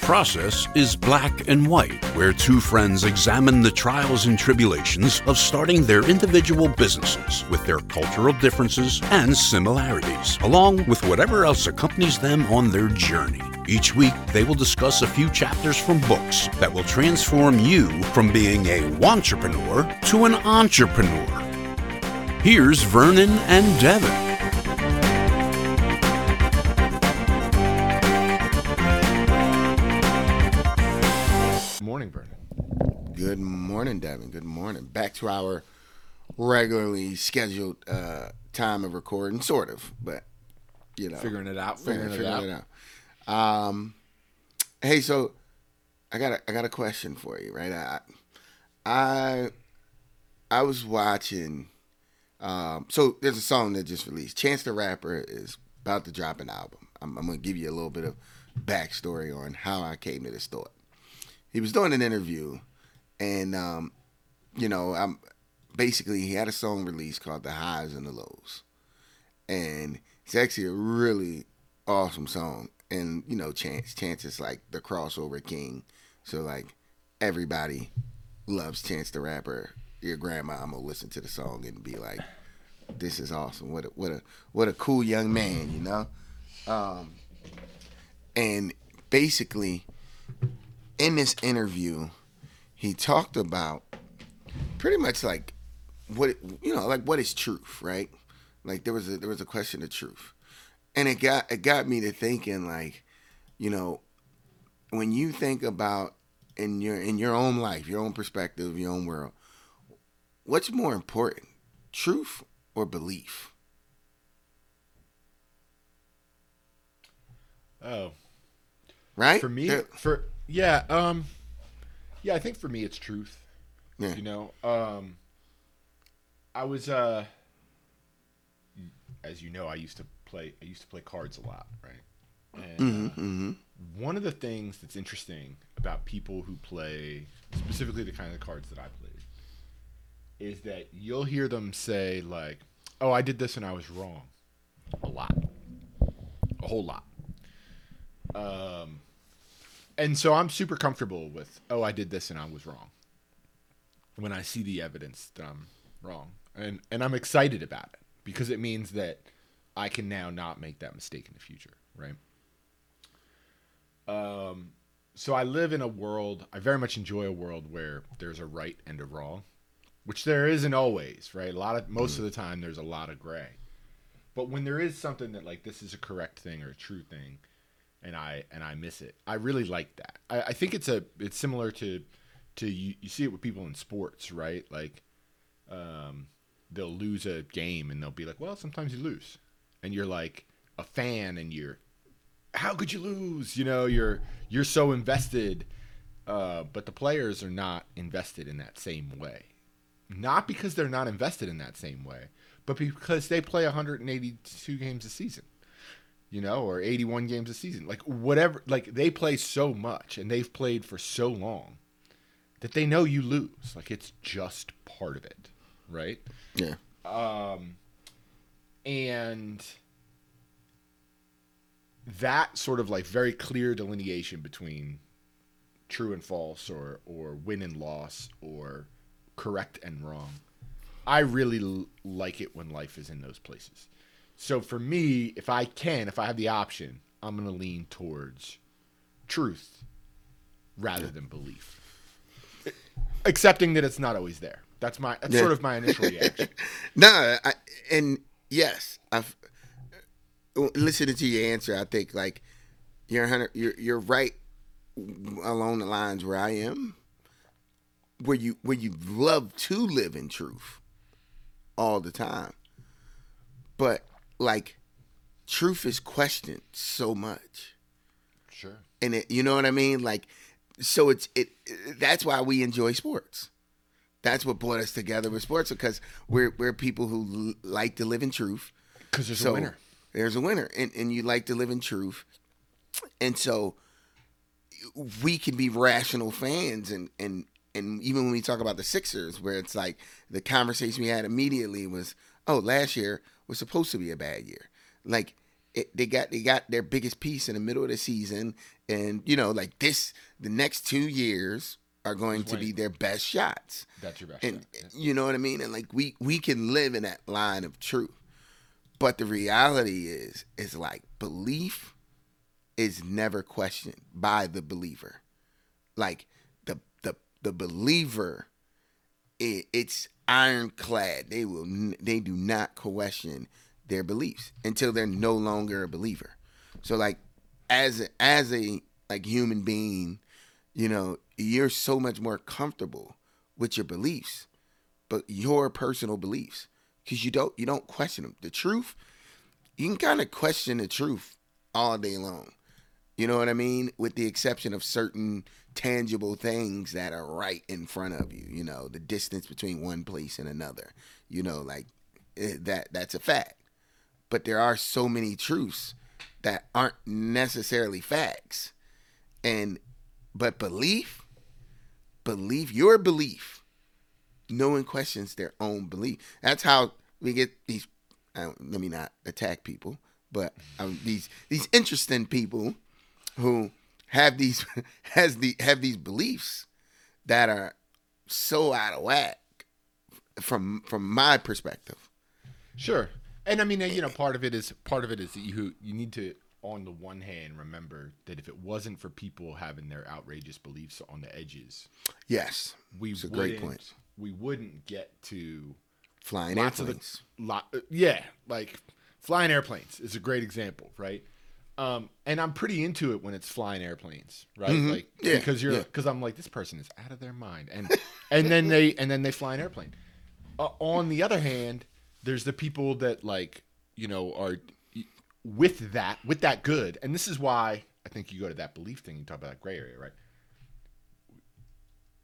process is Black and White, where two friends examine the trials and tribulations of starting their individual businesses with their cultural differences and similarities, along with whatever else accompanies them on their journey. Each week, they will discuss a few chapters from books that will transform you from being a wantrepreneur to an entrepreneur. Here's Vernon and Devin. Morning, Devin. Good morning. Back to our regularly scheduled uh, time of recording, sort of, but you know, Figuring it out. Figuring, figuring it out. it out. Um, hey, so I got a, I got a question for you, right? I I I was watching. Um, so there's a song that just released. Chance the Rapper is about to drop an album. I'm, I'm gonna give you a little bit of backstory on how I came to this thought. He was doing an interview, and um, you know, I'm basically he had a song released called "The Highs and the Lows," and it's actually a really awesome song. And you know, Chance Chance is like the crossover king, so like everybody loves Chance the Rapper. Your grandma I'm gonna listen to the song and be like, "This is awesome! What a what a what a cool young man!" You know. Um, and basically, in this interview, he talked about pretty much like what you know, like what is truth, right? Like there was a there was a question of truth, and it got it got me to thinking like, you know, when you think about in your in your own life, your own perspective, your own world, what's more important, truth or belief? Oh, Right? for me, for yeah, um, yeah, I think for me it's truth. Yeah. You know, um, I was uh, as you know, I used to play. I used to play cards a lot, right? And uh, hmm one of the things that's interesting about people who play specifically the kind of cards that I played is that you'll hear them say like, "Oh, I did this and I was wrong," a lot, a whole lot. Um, and so I'm super comfortable with, "Oh, I did this and I was wrong." When I see the evidence that I'm wrong, and and I'm excited about it because it means that I can now not make that mistake in the future, right? Um, so I live in a world. I very much enjoy a world where there's a right and a wrong, which there isn't always, right? A lot of most of the time, there's a lot of gray. But when there is something that like this is a correct thing or a true thing, and I and I miss it, I really like that. I, I think it's a it's similar to to you, you see it with people in sports, right? Like, um, they'll lose a game and they'll be like, well, sometimes you lose, and you're like a fan and you're how could you lose? You know, you're you're so invested, uh, but the players are not invested in that same way. Not because they're not invested in that same way, but because they play 182 games a season, you know, or 81 games a season. Like whatever, like they play so much and they've played for so long that they know you lose. Like it's just part of it, right? Yeah. um, and that sort of like very clear delineation between true and false or or win and loss or correct and wrong i really l- like it when life is in those places so for me if i can if i have the option i'm going to lean towards truth rather than belief accepting that it's not always there that's my that's Yeah. sort of my initial reaction No, I, and yes, I've listening to your answer. I think like you're you're you're right along the lines where I am, where you where you love to live in truth all the time, but like truth is questioned so much sure and it, you know what I mean? Like, so it's it. That's why we enjoy sports. That's what brought us together with sports because we're we're people who l- like to live in truth. because there's So a winner There's a winner, and and you like to live in truth, and so we can be rational fans, and and and even when we talk about the Sixers, where it's like the conversation we had immediately was, oh, last year was supposed to be a bad year. Like it, they got they got their biggest piece in the middle of the season, and you know, like this, the next two years are going to be their best shots. That's your best and shot, you know what I mean. And like we we can live in that line of truth, but the reality is is like belief is never questioned by the believer. Like the the the believer, it, it's ironclad. They will they do not question their beliefs until they're no longer a believer. So like as a, as a like human being, you know, you're so much more comfortable with your beliefs, but your personal beliefs because you don't you don't question them. The truth, you can kind of question the truth all day long. You know what I mean? With the exception of certain tangible things that are right in front of you. You know, the distance between one place and another. You know, like eh, that that's a fact. But there are so many truths that aren't necessarily facts. And but belief, belief, your belief, no one questions their own belief. That's how we get these. Let me not attack people, but um, these these interesting people who have these has the have these beliefs that are so out of whack from from my perspective. Sure, and I mean, you know, part of it is part of it is that you you need to, on the one hand, remember that if it wasn't for people having their outrageous beliefs on the edges, Yes, we It's a great point. We wouldn't get to flying lots airplanes. of the lot. uh, Yeah, like flying airplanes is a great example, right? Um, and I'm pretty into it when it's flying airplanes, right? Like Mm-hmm. Yeah, because you're yeah. because I'm like this person is out of their mind, and and then they and then they fly an airplane. Uh, on the other hand, there's the people that like you know are with that with that good, and this is why I think you go to that belief thing. You talk about that gray area, right?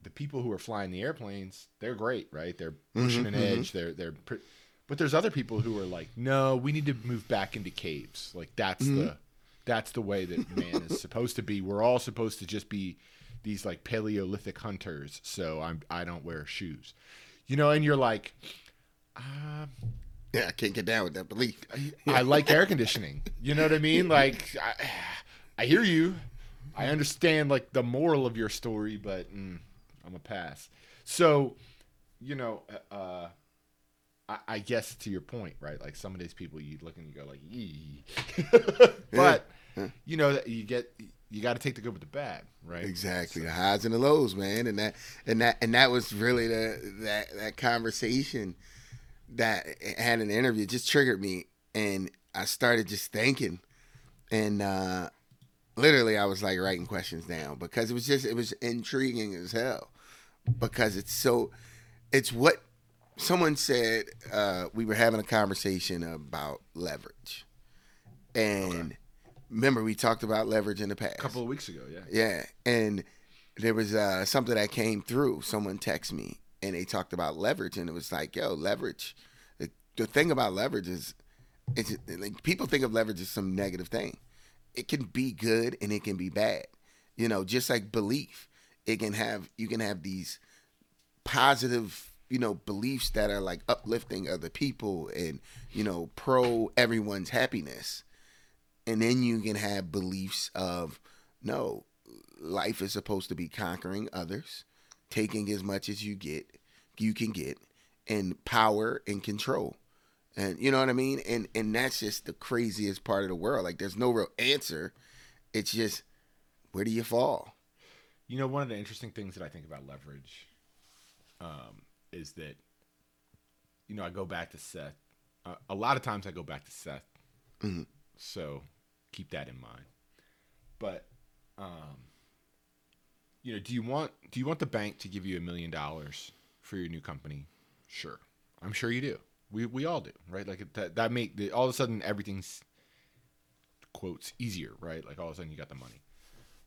The people who are flying the airplanes, they're great, right? They're pushing an edge. They're they're, pre- but there's other people who are like, no, we need to move back into caves. Like that's the that's the way that man is supposed to be. We're all supposed to just be these like Paleolithic hunters. So I'm I don't wear shoes, you know. And you're like, um, Yeah, I can't get down with that belief. I like air conditioning. You know what I mean? Like, I, I hear you. I understand like the moral of your story, but mm, I'm a pass. So, you know, uh, I, I guess to your point, right? Like some of these people, you look and you go like, but you know, that you get you got to take the good with the bad, right? Exactly, the highs and the lows, man, and that and that and that was really the that that conversation that had an interview it just triggered me, and I started just thinking, and uh literally I was like writing questions down because it was just it was intriguing as hell. Because it's so it's what someone said uh we were having a conversation about leverage. And remember we talked about leverage in the past A couple of weeks ago, yeah. yeah, and there was uh, something that came through. Someone texted me, and they talked about leverage, and it was like, "Yo, leverage." The, the thing about leverage is, it's like people think of leverage as some negative thing. It can be good and it can be bad. You know, just like belief, it can have you can have these positive, you know, beliefs that are like uplifting other people and you know pro everyone's happiness and then you can have beliefs of no life is supposed to be conquering others taking as much as you get you can get and power and control. And you know what i mean? And and that's just the craziest part of the world. Like there's no real answer. It's just where do you fall? You know, one of the interesting things that I think about leverage um, is that, you know, I go back to Seth. Uh, a lot of times I go back to Seth. So keep that in mind. But, um, you know, do you want do you want the bank to give you a million dollars for your new company? Sure, I'm sure you do. We we all do, right? Like that that make the, all of a sudden everything's quotes easier, right? Like all of a sudden you got the money.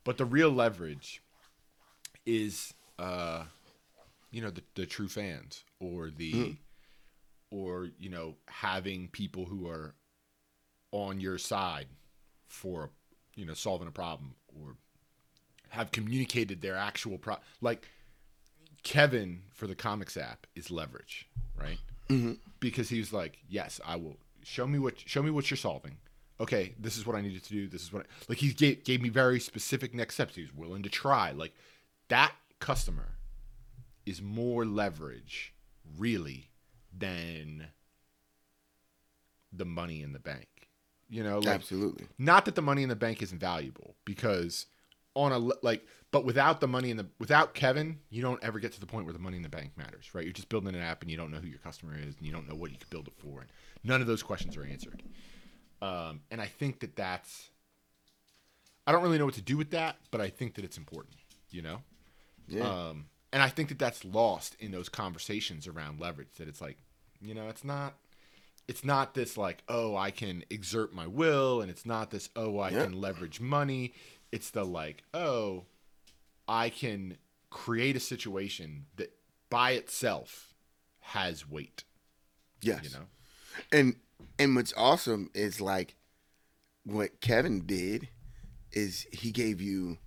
But the real leverage is uh you know the, the true fans or the or you know having people who are on your side for you know solving a problem or have communicated their actual pro like Kevin for the comics app is leverage, right? Mm-hmm. Because he was like, "Yes, I will show me what show me what you're solving. okay, this is what I needed to do. This is what I, like he gave gave me very specific next steps. He was willing to try. Like that customer is more leverage really than the money in the bank. You know, like Absolutely. not that the money in the bank isn't valuable because on a like but without the money in the without Kevin, you don't ever get to the point where the money in the bank matters, right? You're just building an app and you don't know who your customer is and you don't know what you could build it for. And none of those questions are answered. Um, and I think that that's I don't really know what to do with that, but I think that it's important, you know? Yeah. Um, and I think that that's lost in those conversations around leverage. That it's like, you know, it's not, it's not this like, oh, I can exert my will, and it's not this, oh, I Yeah. can leverage money. It's the like, oh, I can create a situation that by itself has weight. yes. You know, And and what's awesome is like what Kevin did is he gave you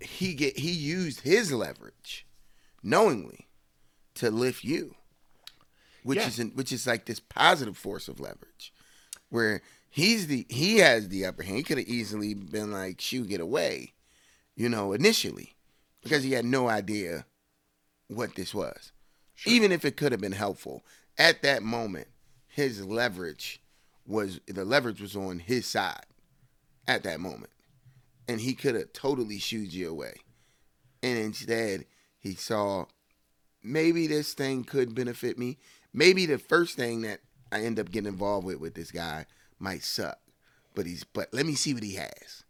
he get he used his leverage knowingly to lift you. Which Yeah. is in, which is like this positive force of leverage. Where he's the he has the upper hand. He could have easily been like, shoot, get away, you know, initially. Because he had no idea what this was. Even if it could have been helpful. At that moment, his leverage was the leverage was on his side at that moment. And he could have totally shooed you away. And instead, he saw maybe this thing could benefit me. Maybe the first thing that I end up getting involved with with this guy might suck. But he's but let me see what he has.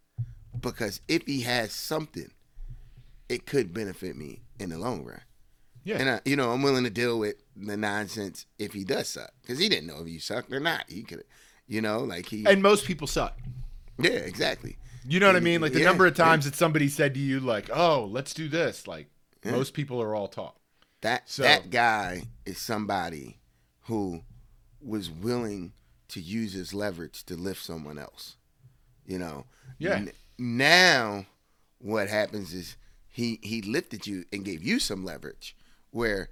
Because if he has something, it could benefit me in the long run. yeah, And I, you know, I'm willing to deal with the nonsense if he does suck, because he didn't know if you sucked or not. He could, you know, like he, and most people suck. yeah, exactly. You know what I mean? Like the Yeah, number of yeah. times that somebody said to you, like, "Oh, let's do this," like most people are all talk. That So- that guy is somebody who was willing to use his leverage to lift someone else. You know. Yeah. N- now, what happens is he he lifted you and gave you some leverage, where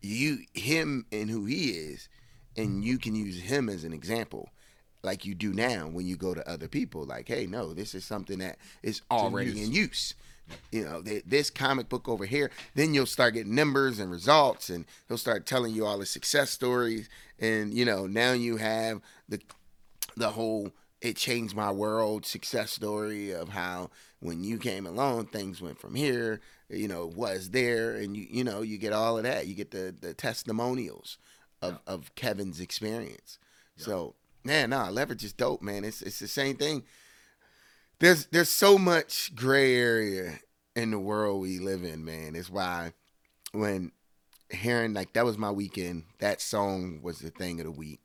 you him and who he is, and you can use him as an example. Like you do now when you go to other people, like, hey, no, this is something that is already use. in use you know th- this comic book over here then you'll start getting numbers and results and he'll start telling you all the success stories. And you know now you have the the whole it changed my world success story of how when you came along things went from here you know was there. And you you know you get all of that. You get the the testimonials of of Kevin's experience. So man nah leverage is dope man. It's it's the same thing there's there's so much gray area in the world we live in, man. It's why when hearing like that was my weekend, that song was the thing of the week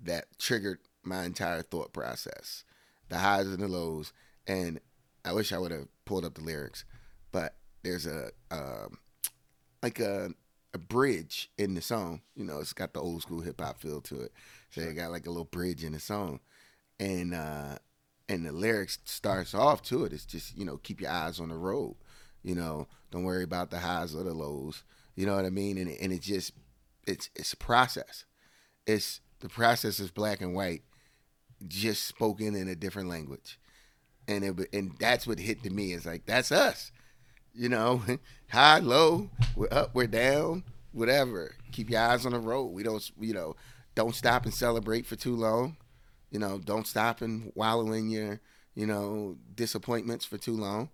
that triggered my entire thought process. The highs and the lows. And I wish I would have pulled up the lyrics, but there's a um, like a a bridge in the song. You know, it's got the old school hip hop feel to it. So it got like a little bridge in the song. And uh and the lyrics starts off to it. It's just, you know, keep your eyes on the road. You know, don't worry about the highs or the lows. You know what I mean? And and it just it's it's a process. It's the process is black and white, just spoken in a different language. And it and that's what hit to me. It's like that's us. You know, high, low, we're up, we're down, whatever. Keep your eyes on the road. We don't, you know, don't stop and celebrate for too long. You know, don't stop and wallow in your, you know, disappointments for too long.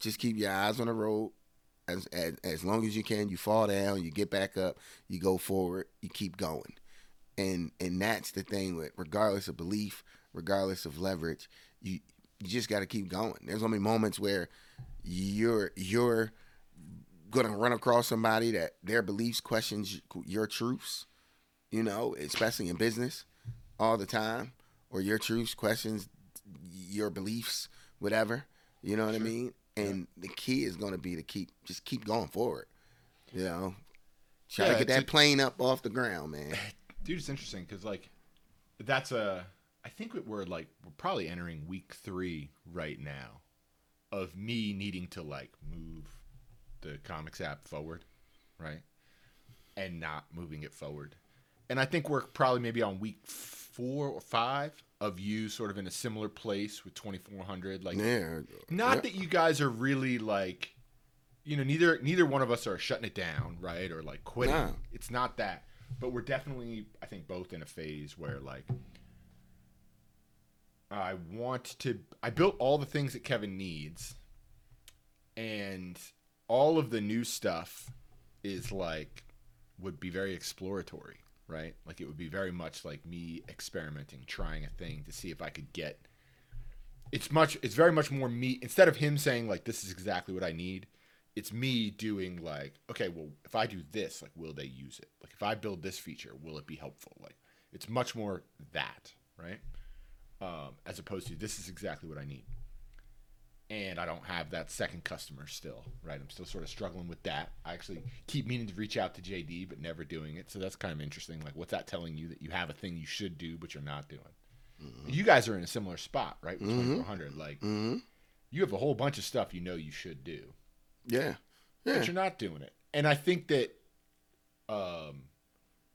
Just keep your eyes on the road. As, as as long as you can, you fall down, you get back up, you go forward, you keep going. And and that's the thing with regardless of belief, regardless of leverage, you you just got to keep going. There's gonna be moments where you're you're gonna run across somebody that their beliefs questions your truths, you know, especially in business, all the time, or your truths questions your beliefs, whatever. You know what I mean? And the key is gonna be to keep just keep going forward. You know, try Yeah, to get that plane up off the ground, man. dude it's interesting because like that's a i think we- we're like we're probably entering week three right now of me needing to like move the comics app forward right and not moving it forward and i think we're probably maybe on week four or five of you sort of in a similar place with 2400 like Yeah. not yeah. that you guys are really like you know neither neither one of us are shutting it down right or like quitting No. it's not that but we're definitely i think both in a phase where like i want to i built all the things that kevin needs and all of the new stuff is like would be very exploratory right? Like it would be very much like me experimenting trying a thing to see if i could get it's much it's very much more me instead of him saying like this is exactly what i need it's me doing like okay well if i do this like will they use it? Like if i build this feature will it be helpful? Like it's much more that right? Um, as opposed to this is exactly what i need and i don't have that second customer still right? I'm still sort of struggling with that. I actually keep meaning to reach out to jd but never doing it. So that's kind of interesting. Like what's that telling you that you have a thing you should do but you're not doing? You guys are in a similar spot right? With 2400 like hmm you have a whole bunch of stuff you know you should do. Yeah. Yeah. but you're not doing it. And I think that um,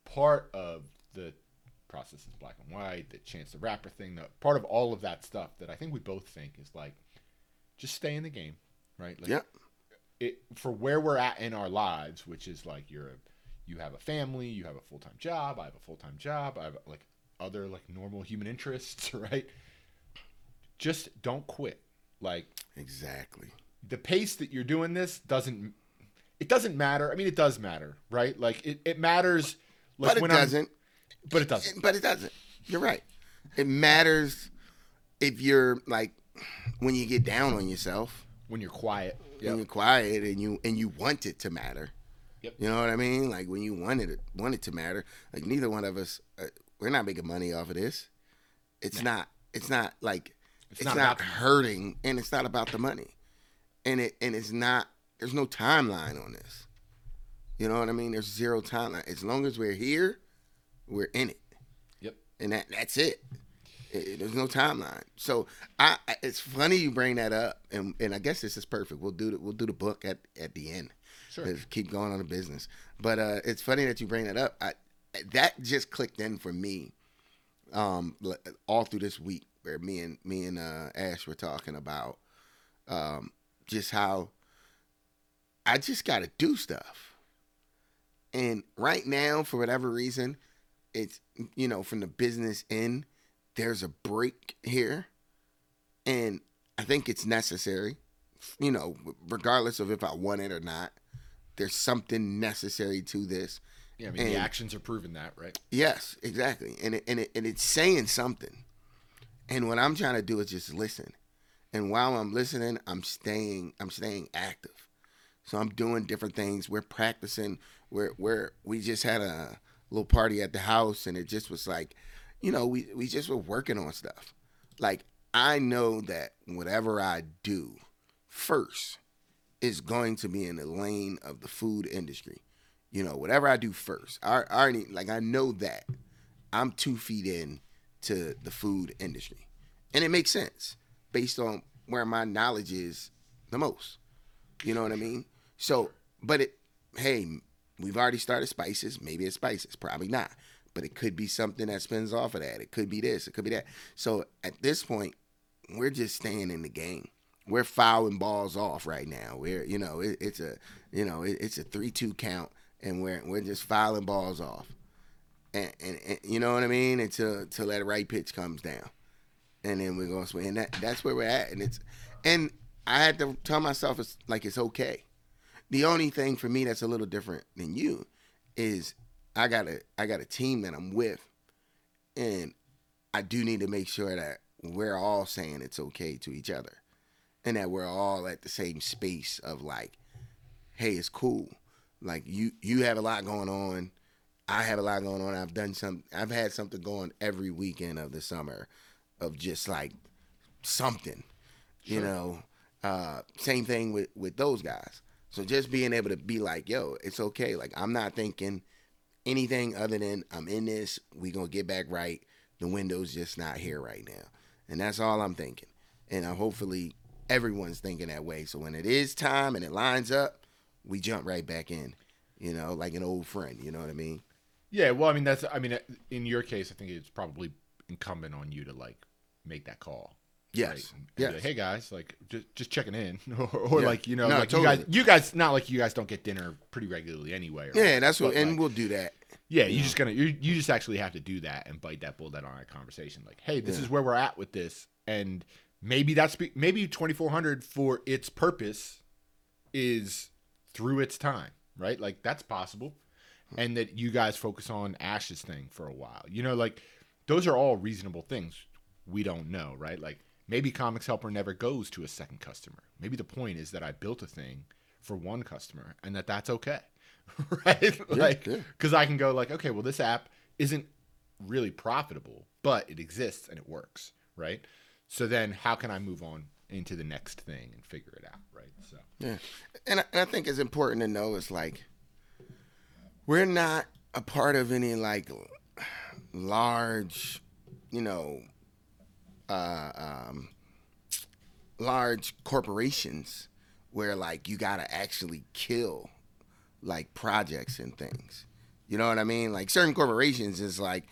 part of the process is black and white, the Chance the Rapper thing, the, part of all of that stuff that I think we both think is like, just stay in the game, right? Like, Yeah. It, for where we're at in our lives, which is like you're, a, you have a family, you have a full time job, I have a full time job, I have like other like normal human interests, right? Just don't quit. Like Exactly. the pace that you're doing this doesn't it doesn't matter. I mean it does matter, right? Like it, it matters like but it when I'm- doesn't. but it doesn't. But it doesn't. You're right. It matters if you're like when you get down on yourself, When you're quiet. when you're quiet, and you and you want it to matter. Yep. You know what I mean? Like when you wanted it, want it to matter. Like neither one of us, uh, we're not making money off of this. It's not. It's not like It's it's, not not, about the money. hurting, and it's not about the money, and it and it's not. There's no timeline on this. You know what I mean? There's zero timeline. As long as we're here, we're in it Yep. and that that's it. It- There's no timeline. So I, it's funny you bring that up, and and I guess this is perfect. We'll do the, we'll do the book at at the end. Sure. Let's keep going on the business. But uh, it's funny that you bring that up. I, that just clicked in for me, um, all through this week where me and me and uh, Ash were talking about, um, just how I just got to do stuff. And right now, for whatever reason, it's you know from the business end, there's a break here, and I think it's necessary. You know, regardless of if I want it or not, there's something necessary to this. Yeah, I mean the actions are proving that, right? Yes, exactly, and it, and it, and it's saying something. And what I'm trying to do is just listen. And while I'm listening, I'm staying I'm staying active. So I'm doing different things. We're practicing. We're we're we just had a little party at the house, and it just was like, you know, we we just were working on stuff. Like I know that whatever I do first is going to be in the lane of the food industry. You know, whatever I do first, I, I already like I know that I'm two feet in to the food industry, and it makes sense based on where my knowledge is the most. You know what I mean? So, but it, hey, we've already started spices. Maybe it's spices, probably not. But it could be something that spins off of that. It could be this. It could be that. So at this point, we're just staying in the game. We're fouling balls off right now. We're, you know, it, it's a, you know, it, it's a three-two count, and we're we're just fouling balls off, and, and, and you know what I mean, until until that right pitch comes down, and then we're gonna swing. And that that's where we're at, and it's, and I had to tell myself it's like it's okay. The only thing for me that's a little different than you is I got a I got a team that I'm with, and I do need to make sure that we're all saying it's okay to each other, and that we're all at the same space of like, hey, it's cool. Like you you have a lot going on, I have a lot going on. I've done some. I've had something going every weekend of the summer, of just like something, you know. Uh, same thing with with those guys. So just being able to be like, yo, it's okay. Like I'm not thinking anything other than I'm in this. We gonna get back right. The window's just not here right now, and that's all I'm thinking. And uh, hopefully everyone's thinking that way. So when it is time and it lines up, we jump right back in. You know, like an old friend. You know what I mean? Yeah, well, I mean that's I mean in your case, I think it's probably incumbent on you to like make that call. Yes. Be Yes. like, hey guys, like just just checking in, or, or Yeah. like you know, No, like you guys, you guys, not like you guys don't get dinner pretty regularly anyway. or Yeah, that's what, but, and like, we'll do that. yeah, you just gonna you you just actually have to do that and bite that bullet that on a conversation. Like, hey, this Yeah. is where we're at with this, and maybe that's maybe twenty four hundred for its purpose is through its time, right? Like that's possible, hmm. and that you guys focus on Ash's thing for a while. You know, like those are all reasonable things. We don't know, right? Like maybe Comics Helper never goes to a second customer. Maybe the point is that I built a thing for one customer and that that's okay. right? like yeah. cuz I can go like, okay, well this app isn't really profitable, but it exists and it works, right? So then how can I move on into the next thing and figure it out, right? So Yeah, and I, and I think it's important to know it's like we're not a part of any like large, you know, uh, um, large corporations where like you gotta actually kill like projects and things. You know what I mean? Like certain corporations is like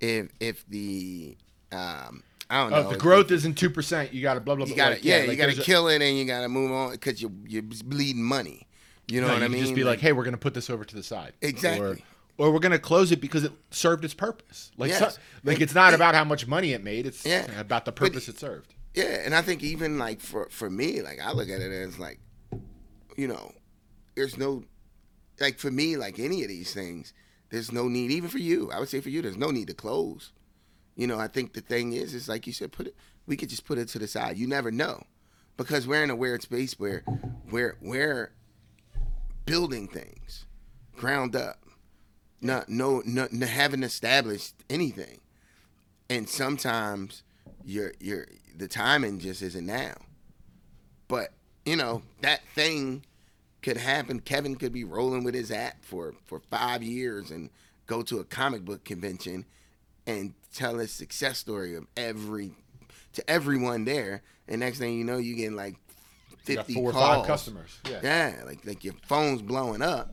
if if the um I don't Oh, know if the if- growth isn't 2%, you got to blah blah blah. you gotta like, yeah, like, you gotta a- kill it and you gotta move on because you you're bleeding money. You know No, what I mean? Just be like, hey, we're to put this over to the side. Exactly. Or, or we're going to close it because it served its purpose. Like, Yes. so- like it's not about how much money it made. It's Yeah. about the But- purpose it served. yeah, and I think even like for for me, like I look at it as like, you know, there's no like for me, like any of these things, there's no need even for you. I would say for you, there's no need to close. You know, I think the thing is, is like you said, put it. We could just put it to the side. You never know, because we're in a weird space where we're we're building things ground up, not no, no, no haven't established anything, and sometimes your your the timing just isn't now. But you know that thing could happen. Kevin could be rolling with his app for for five years and go to a comic book convention and tell his success story of every to everyone there. And next thing you know, you getting like You got fifty four or five customers. Yeah. Yeah, like like your phone's blowing up,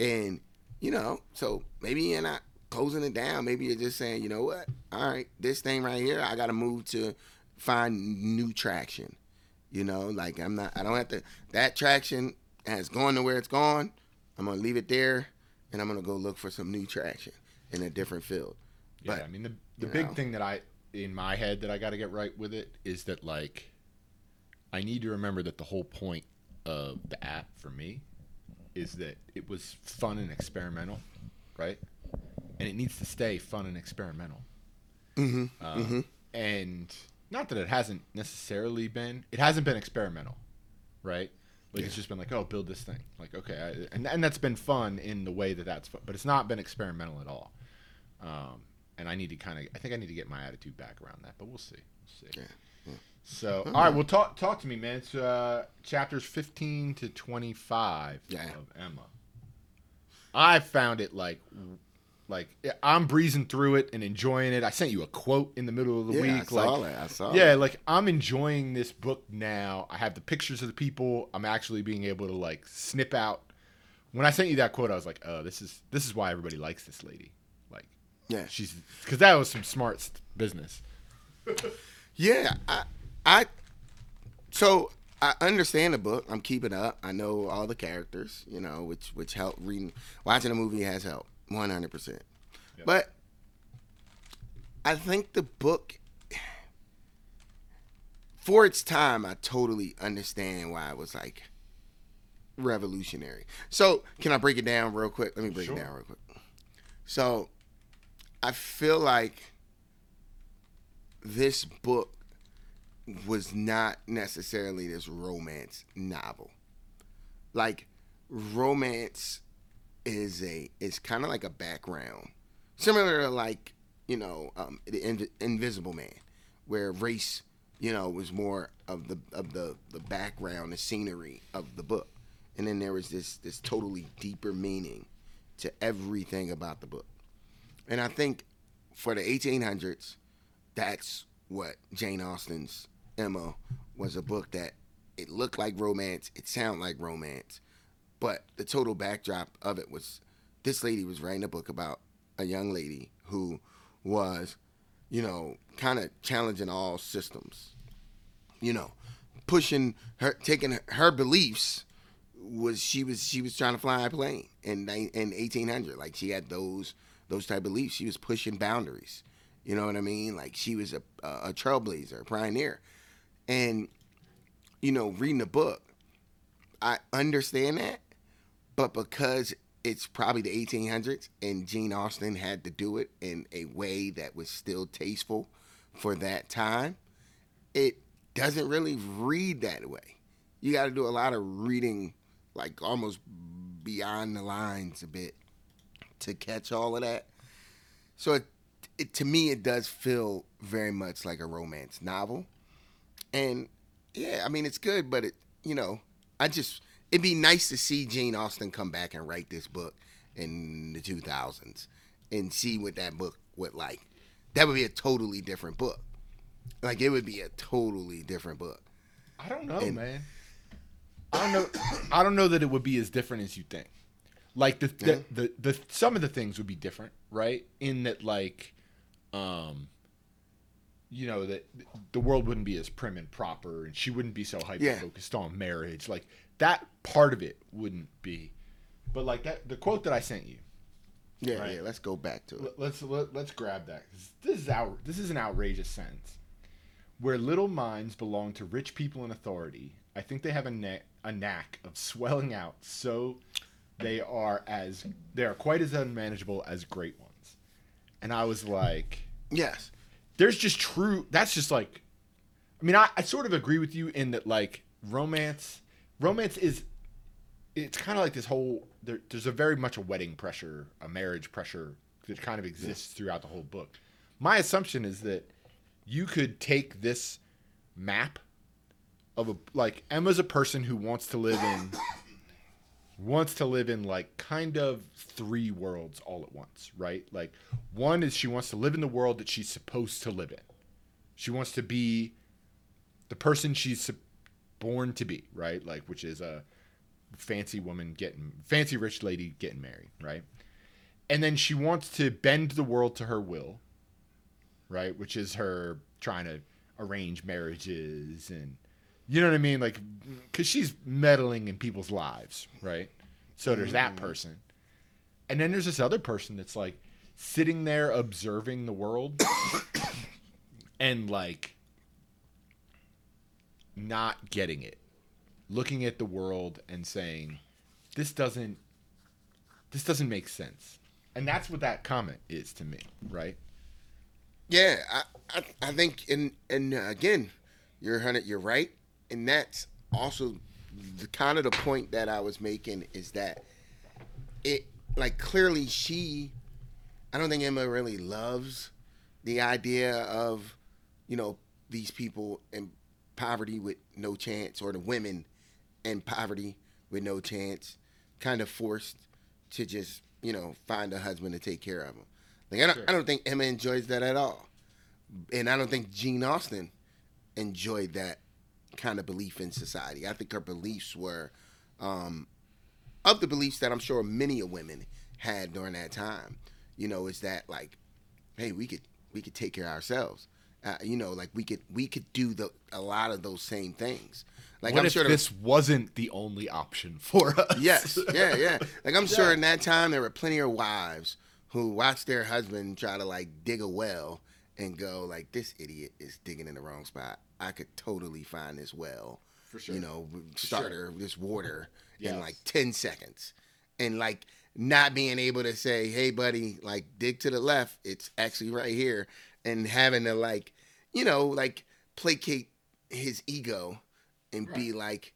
and you know, so maybe you're not closing it down. Maybe you're just saying, you know what? All right, this thing right here, I got to move to find new traction. You know, like I'm not, I don't have to. That traction has gone to where it's gone. I'm gonna leave it there, and I'm gonna go look for some new traction in a different field. Yeah, But, I mean the the big know. thing that I in my head that I got to get right with it is that like I need to remember that the whole point of the app for me is that it was fun and experimental, right? And it needs to stay fun and experimental. Mm-hmm. Um, And not that it hasn't necessarily been, it hasn't been experimental, right? Like it's just been like, oh, build this thing. Like, okay, I, and and that's been fun in the way that that's fun, but it's not been experimental at all. Um, and I need to kind of, I think I need to get my attitude back around that, but we'll see. We'll see. Yeah, So, all right, well, talk talk to me, man. It's uh, chapters fifteen to twenty five Yeah. of Emma. I found it like, like I'm breezing through it and enjoying it. I sent you a quote in the middle of the Yeah, I week, saw like, that. I saw yeah, that. like I'm enjoying this book now. I have the pictures of the people. I'm actually being able to like snip out. When I sent you that quote, I was like, oh, this is this is why everybody likes this lady. Like, Yeah. she's because that was some smart business. Yeah, I, I, so I understand the book. I'm keeping up. I know all the characters, you know, which which help reading, watching the movie has helped, 100. percent But I think the book, for its time, I totally understand why it was like revolutionary. So can I break it down real quick? Let me break Sure. it down real quick. So I feel like this book was not necessarily this romance novel. Like romance is a is kind of like a background, similar to like you know um, the Inv- Invisible Man, where race you know was more of the of the the background, the scenery of the book, and then there was this this totally deeper meaning to everything about the book, and I think for the 1800s, that's what Jane Austen's Emma was a book that it looked like romance, it sounded like romance, but the total backdrop of it was this lady was writing a book about a young lady who was you know, kind of challenging all systems. You know, pushing her, taking her beliefs was she was she was trying to fly a plane in in 1800. Like she had those those type of beliefs. She was pushing boundaries. You know what I mean? Like she was a a, a trailblazer, a pioneer, and you know, reading the book, I understand that, but because it's probably the 1800s and Jane Austen had to do it in a way that was still tasteful for that time, it doesn't really read that way. You got to do a lot of reading, like almost beyond the lines a bit to catch all of that. So it, it to me, it does feel very much like a romance novel. And yeah, I mean, it's good, but it, you know, I just, it'd be nice to see Jane Austen come back and write this book in the 2000s and see what that book would like. That would be a totally different book. Like it would be a totally different book. I don't know, And- man. I don't know. I don't know that it would be as different as you think. Like the the, Yeah. the the some of the things would be different, right? In that, like, um, you know that the world wouldn't be as prim and proper, and she wouldn't be so hyper Yeah. focused on marriage. Like that part of it wouldn't be. But like that, the quote that I sent you. Yeah, Right. yeah. Let's go back to it. Let- Let's let, let's grab that This is our This is an outrageous sentence. Where little minds belong to rich people in authority, I think they have a, knack a knack of swelling out so they are as they are quite as unmanageable as great ones. And I was like, Yes. There's just true. That's just like, I mean, I, I sort of agree with you in that like romance, romance is, it's kind of like this whole. There, there's a very much a wedding pressure, a marriage pressure that kind of exists throughout the whole book. My assumption is that you could take this map of a like Emma's a person who wants to live in wants to live in like kind of three worlds all at once, right? Like one is she wants to live in the world that she's supposed to live in. She wants to be the person she's born to be, right? Like which is a fancy woman getting fancy rich lady getting married, right? And then she wants to bend the world to her will, right? Which is her trying to arrange marriages and you know what I mean? Like, because she's meddling in people's lives, right? So there's that person. And then there's this other person that's like sitting there observing the world and like not getting it. Looking at the world and saying, this doesn't this doesn't make sense. And that's what that comment is to me, right? Yeah, I, I, I think, and and uh, again, you're hundred, you're right, and that's also the kind of the point that I was making is that it, like, clearly she, I don't think Emma really loves the idea of, you know, these people in poverty with no chance, or the women in poverty with no chance, kind of forced to just, you know, find a husband to take care of them. Like I don't, Sure. I don't think Emma enjoys that at all, and I don't think Jane Austen enjoyed that kind of belief in society. I think her beliefs were um, of the beliefs that I'm sure many of women had during that time. You know, is that like, hey, we could we could take care of ourselves. Uh, you know, like we could we could do the a lot of those same things. Like what I'm if sure this wasn't the only option for us? yes, yeah, yeah. Like I'm sure in that time there were plenty of wives who watched their husband try to like dig a well and go like, "This idiot is digging in the wrong spot. I could totally find this well, For sure. you know, starter this water in like ten seconds," and like not being able to say, "Hey, buddy, like dig to the left. It's actually right here," and having to like, you know, like placate his ego and be like.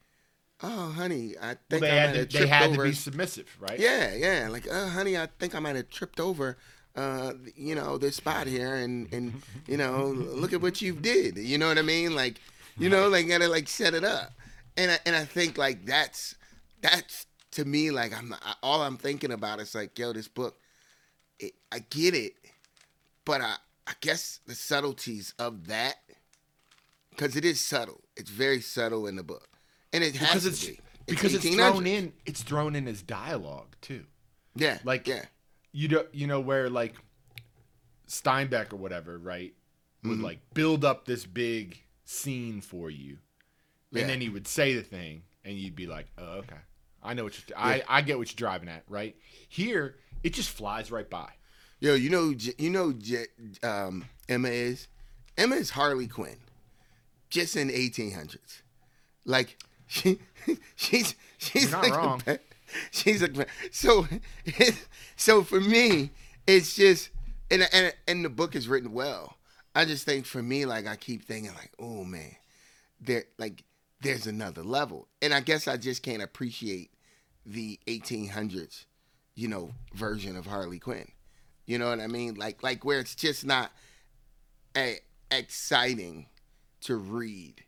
Oh, honey, I Well, think they I had, to, they had to be submissive, right? Yeah, yeah. Like, uh, honey, I think I might have tripped over, uh, you know, this spot here, and and you know, look at what you did. You know what I mean? Like, you know, like gotta like set it up, and I, and I think like that's that's to me like I'm I, all I'm thinking about is like, yo, this book, it, I get it, but I I guess the subtleties of that, because it is subtle. It's very subtle in the book, and it has because to it's be. because it's thrown in. It's thrown in as dialogue too. Yeah, Like yeah. You know, you know where like Steinbeck or whatever, right? would Mm-hmm. like build up this big scene for you, Yeah. and then he would say the thing, and you'd be like, "Oh, okay, I know what you're. I I get what you're driving at, right?" Here, it just flies right by. Yo, you know, you know, um, Emma is. Emma is Harley Quinn, just in eighteen hundreds. Like she, she's she's like wrong. she's like so. So for me, it's just and and and the book is written well. I just think for me, like I keep thinking, like, oh man, there like there's another level, and I guess I just can't appreciate the 1800s, you know, version of Harlequin. You know what I mean? Like like where it's just not a, exciting to read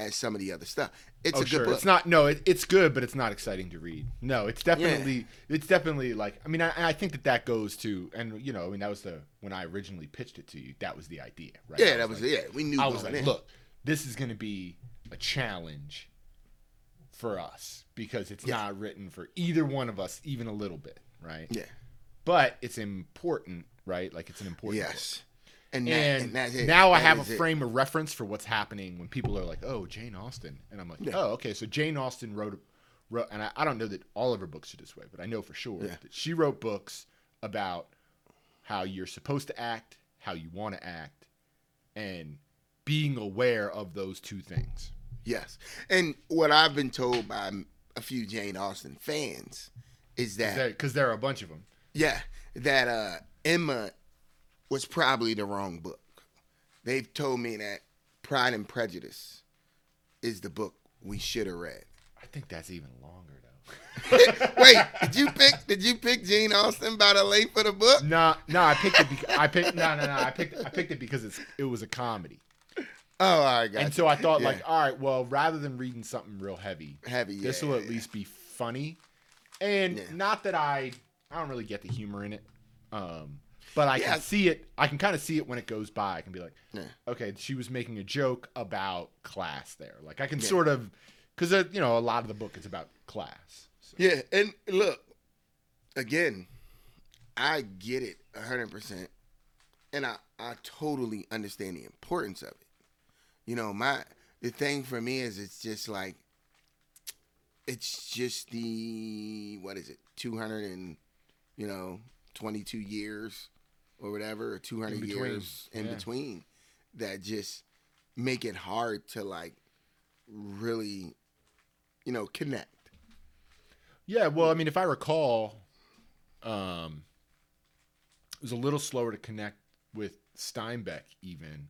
as some of the other stuff. It's oh a good sure, book. it's not. No, it, it's good, but it's not exciting to read. No, it's definitely. It's definitely like. I mean, I, I think that that goes to, and you know, I mean, that was the when I originally pitched it to you. That was the idea, right? yeah, that was like, yeah. We knew. I was like, in. look, this is going to be a challenge for us because it's Yeah. not written for either one of us, even a little bit, right? Yeah. But it's important, right? Like it's an important. book. And, that, And, and now I That have a is it. frame of reference for what's happening when people are like, "Oh, Jane Austen," and I'm like, Yeah. "Oh, okay." So Jane Austen wrote, wrote, and I, I don't know that all of her books are this way, but I know for sure Yeah. that she wrote books about how you're supposed to act, how you want to act, and being aware of those two things. Yes. And what I've been told by a few Jane Austen fans is that Because there are a bunch of them. yeah, that uh Emma was probably the wrong book. They've told me that Pride and Prejudice is the book we should have read. I think that's even longer though. Wait, did you pick did you pick Jane Austen by the length of the book? no, no, I picked it. Because, I picked no, no, no. I picked I picked it because it's it was a comedy. Oh, right, guys. And so I thought, Yeah. like, all right, well, rather than reading something real heavy, Heavy, this yeah, will at yeah. least be funny. And not that I, I don't really get the humor in it, um, but I Yeah. can see it. I can kind of see it when it goes by. I can be like, Yeah. okay, she was making a joke about class there. Like I can Yeah. sort of, because uh, you know, a lot of the book is about class. So, Yeah, and look, again, I get it hundred percent, and I I totally understand the importance of it. You know, my the thing for me is it's just like it's just the what is it two hundred and you know twenty two years or whatever or two hundred In years in yeah. between that just make it hard to like really you know connect. Yeah, well, I mean, if I recall, um, it was a little slower to connect with Steinbeck even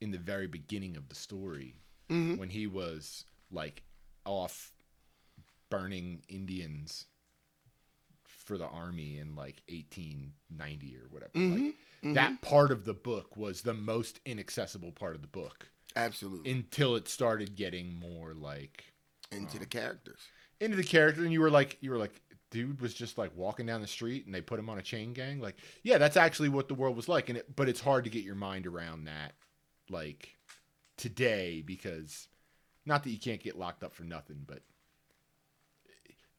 in the very beginning of the story Mhm. when he was like off burning Indians for the army in like 1890 or whatever. Mhm, Like, That part of the book was the most inaccessible part of the book Absolutely. until it started getting more like into the characters. into the character and you were like you were like dude was just like walking down the street and they put him on a chain gang like yeah that's actually what the world was like and it but it's hard to get your mind around that like today because not that you can't get locked up for nothing but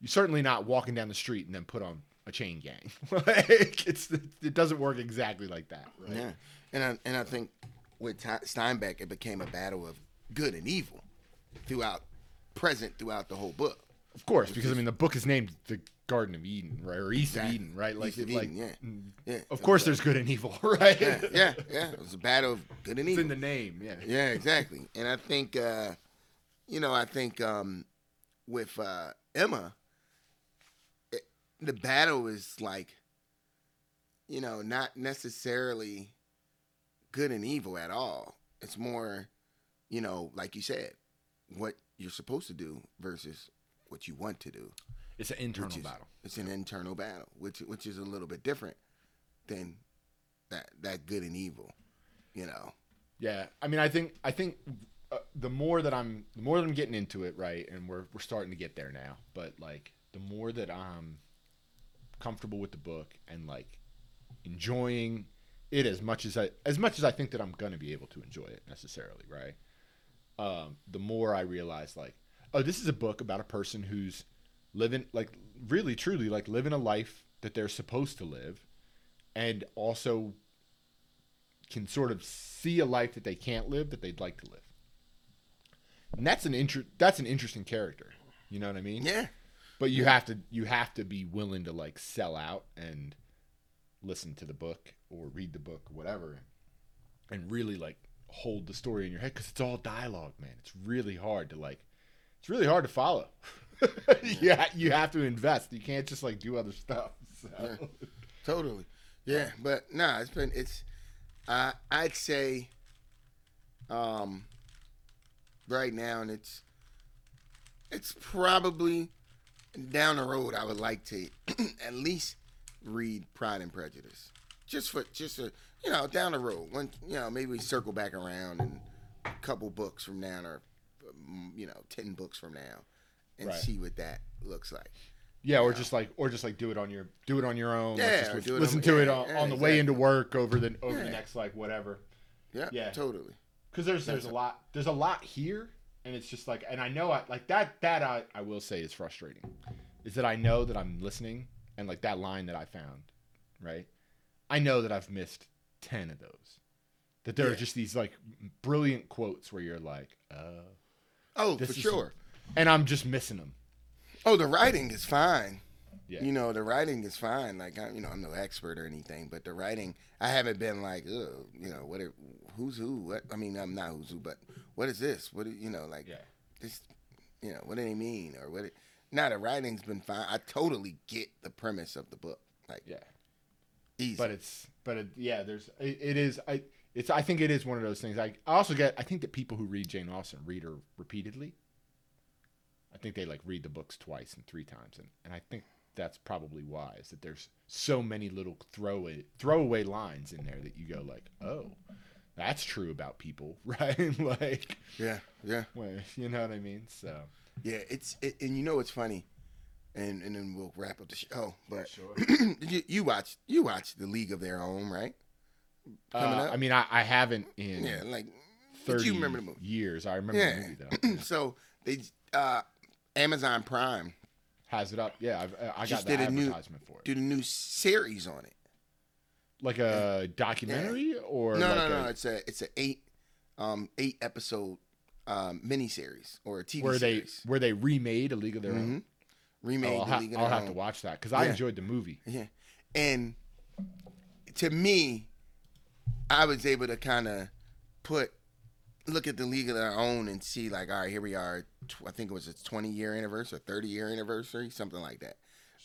you're certainly not walking down the street and then put on a chain gang like it's it doesn't work exactly like that right Yeah. And I, and I think with Steinbeck, it became a battle of good and evil throughout, present throughout the whole book. of course because i mean the book is named the garden of eden right or east Exactly. of eden right like East like Eden, yeah. mm, Yeah. of course there's good and evil right Yeah, yeah, yeah. It was a battle of good and It's evil. in the name, yeah. Yeah, exactly. And I think, uh, you know, I think um, with uh, Emma, the battle is like, you know, not necessarily good and evil at all. It's more, you know, like you said, what you're supposed to do versus what you want to do. It's an internal is- battle. It's an internal battle, which which is a little bit different than that that good and evil. You know. Yeah, I mean, I think I think uh, the more that I'm the more that I'm getting into it, right, and we're we're starting to get there now. But like the more that I'm comfortable with the book and like enjoying it as much as I as much as I think that I'm gonna be able to enjoy it necessarily, right? Um, the more I realize like, oh, this is a book about a person who's living like really truly like living a life that they're supposed to live, and also can sort of see a life that they can't live that they'd like to live. And that's an inter- that's an interesting character. You know what I mean? Yeah. But you have to you have to be willing to like sell out and listen to the book or read the book or whatever and really like hold the story in your head cuz it's all dialogue, man. It's really hard to like it's really hard to follow. yeah, you have to invest. You can't just like do other stuff. So. Yeah. Totally. Yeah, but nah, it's been it's uh, I'd say um right now and it's it's probably down the road I would like to at least read Pride and Prejudice. Just for just a you know, down the road. When you know, maybe we circle back around and a couple books from now or um, you know, 10 books from now and Right. see what that looks like. Yeah, or just like, or just like do it on your, do it on your own. Like, Yeah, just lis- it listen on- to it on, yeah, on the way into work over the over the next like whatever. Yeah, Yeah. totally. Because there's there's a lot there's a lot here, and it's just like, and I know I like that that I I will say is frustrating, is that I know that I'm listening and like that line that I found, right? I know that I've missed ten of those. That there are just these like brilliant quotes where you're like, uh, Oh, for sure. and I'm just missing them. Oh, the writing is fine. Yeah. You know, the writing is fine. Like, I, you know, I'm no expert or anything, but the writing, I haven't been like, you know, what? It, who's who? What? I mean, I'm not who's who, but what is this? What? do- You know, like Yeah. this. You know, what do they mean or what? It, now the writing's been fine. I totally get the premise of the book. Like, Yeah. easy. but it's but it, yeah there's it, it is i it's i think it is one of those things i i also get i think that people who read jane austen read her repeatedly i think they like read the books twice and three times and and i think that's probably why is that there's so many little throwaway throwaway lines in there that you go like oh that's true about people right like yeah, yeah. well, you know what i mean so Yeah, it's it, and you know what's funny, and and then we'll wrap up the show. But Sure. you, you watch you watch the League of Their Own, right? Coming uh, up? i mean i, I haven't in Yeah, like 30 you remember the movie? years i remember Yeah. the movie though so they uh, Amazon Prime has it up yeah I've, i got Just the did a new- advertisement for it did a new series on it. like a documentary or no, like no, a, no. It's a it's a eight um eight episode um miniseries or a TV where they series. where they remade a League of Their. Own. remade Oh, I'll, the ha- League of I'll Their have to Own. watch that because I Yeah. enjoyed the movie. Yeah, and to me, I was able to kind of put look at the League of Their Own and see like, all right, here we are. I think it was its 20 year anniversary, or 30 year anniversary, something like that.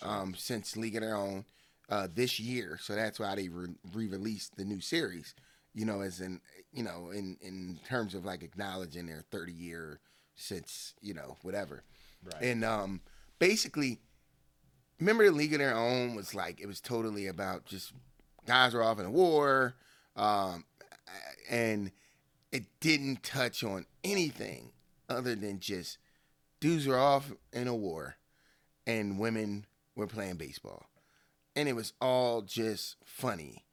Um, since League of Their Own uh, this year, so that's why they re released the new series. You know, as in you know, in in terms of like acknowledging their 30 year since you know whatever. Right. And um, basically, remember the League of Their Own was like it was totally about just guys were off in a war, um, and it didn't touch on anything other than just dudes were off in a war, and women were playing baseball, and it was all just funny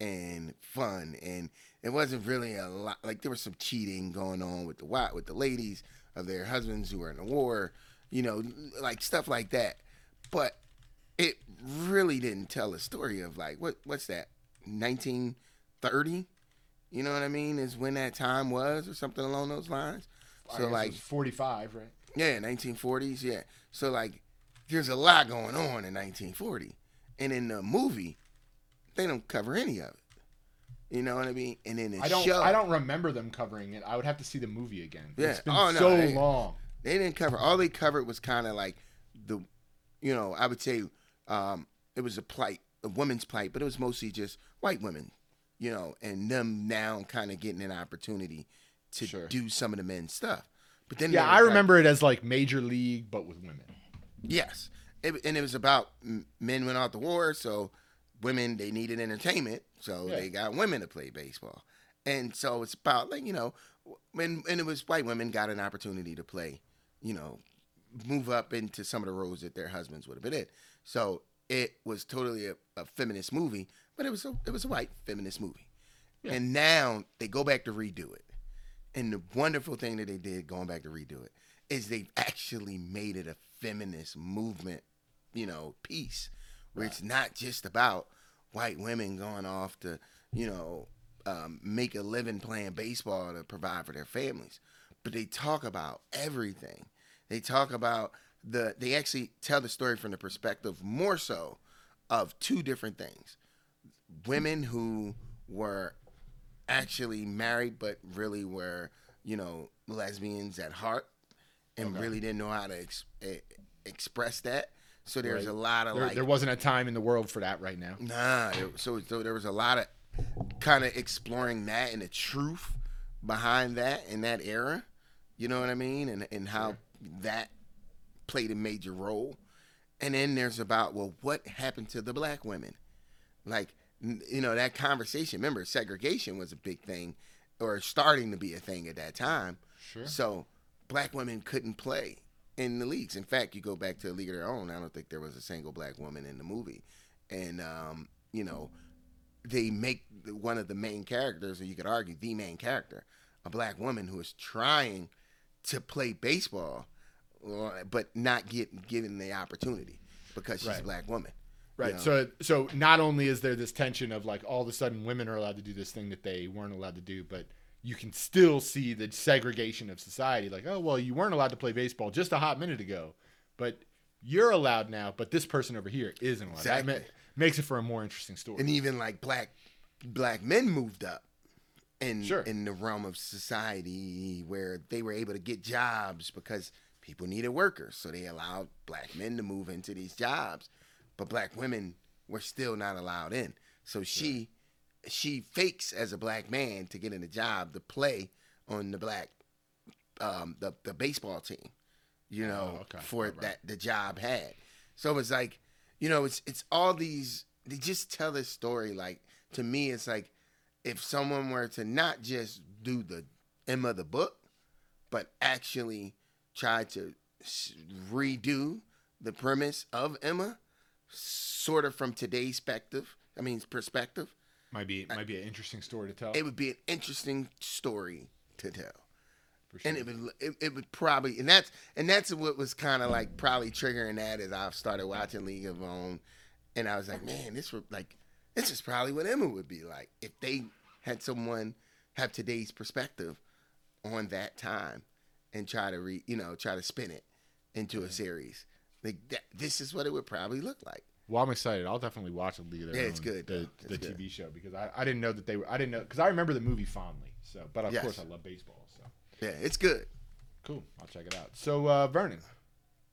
and fun, and it wasn't really a lot. Like there was some cheating going on with the with the ladies of their husbands who were in the war, you know, like stuff like that. But it really didn't tell a story of like what what's that 1930 you know what i mean is when that time was or something along those lines so like 45, right? yeah 1940s yeah so like there's a lot going on in 1940 and in the movie they don't cover any of it you know what i mean and in the I don't show I don't remember them covering it. I would have to see the movie again. Yeah. It's been Oh, no, so they- long. they didn't cover all they covered was kind of like the you know i would say um it was a plight a woman's plight but it was mostly just white women you know and them now kind of getting an opportunity to Sure. do some of the men's stuff but then Yeah, I like- remember it as like Major League, but with women. yes it, and it was about men went out to war so women they needed entertainment so Yeah. they got women to play baseball and so it's about like you know when and it was white women got an opportunity to play you know move up into some of the roles that their husbands would have been in so it was totally a, a feminist movie but it was a, it was a white feminist movie Yeah. and now they go back to redo it and the wonderful thing that they did going back to redo it is they've actually made it a feminist movement, you know, piece where it's not just about white women going off to, you know, um, make a living playing baseball to provide for their families. But they talk about everything. They talk about the. They actually tell the story from the perspective more so of two different things: women who were actually married but really were, you know, lesbians at heart and really didn't know how to ex- express that. So there's Right. a lot of There, like there wasn't a time in the world for that right now. Nah, there- so, so there was a lot of kind of exploring that and the truth behind that in that era. You know what I mean? And and how that played a major role. And then there's about well, what happened to the black women? Like you know that conversation. Remember, segregation was a big thing, or starting to be a thing at that time. Sure. So black women couldn't play in the leagues. In fact, you go back to a League of Their Own. I don't think there was a single black woman in the movie, and um, you know, they make one of the main characters, or you could argue the main character, a black woman who is trying to play baseball, uh, but not get given the opportunity because she's a black woman. Right. know? So so not only is there this tension of like all of a sudden women are allowed to do this thing that they weren't allowed to do, but you can still see the segregation of society. Like, oh well, you weren't allowed to play baseball just a hot minute ago, but you're allowed now. But this person over here isn't allowed. That ma- Exactly. makes it for a more interesting story. and even like black black men moved up in Sure. in the realm of society where they were able to get jobs because people needed workers so they allowed black men to move into these jobs but black women were still not allowed in so she she fakes as a black man to get in a job to play on the black um the, the baseball team you know Oh, okay. for Right, right. that the job had so it's like you know it's it's all these they just tell this story like to me it's like if someone were to not just do the Emma the book but actually try to redo the premise of Emma sort of from today's perspective I mean perspective might be might be an interesting story to tell. it would be an interesting story to tell sure. and it would it, it would probably and that's and that's what was kind of like probably triggering that as I've started watching League of Own, and I was like, man, this would like this is probably what Emma would be like if they had someone have today's perspective on that time and try to re you know try to spin it into a series. Like that, this is what it would probably look like. Well, I'm excited. I'll definitely watch of Their Yeah, it's good, The, though. the good. TV show because I, I didn't know that they were. I didn't know because I remember the movie fondly. So, but of Yes. course I love baseball. So Yeah, it's good. cool. I'll check it out. So uh, Vernon,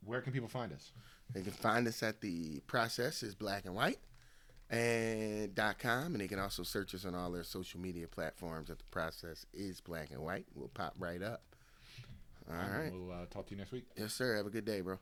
where can people find us? They can find us at the process is black and white and dot com and they can also search us on all their social media platforms at the process is black and white. We'll pop right up. All right. We'll uh, talk to you next week. Yes, sir. Have a good day, bro.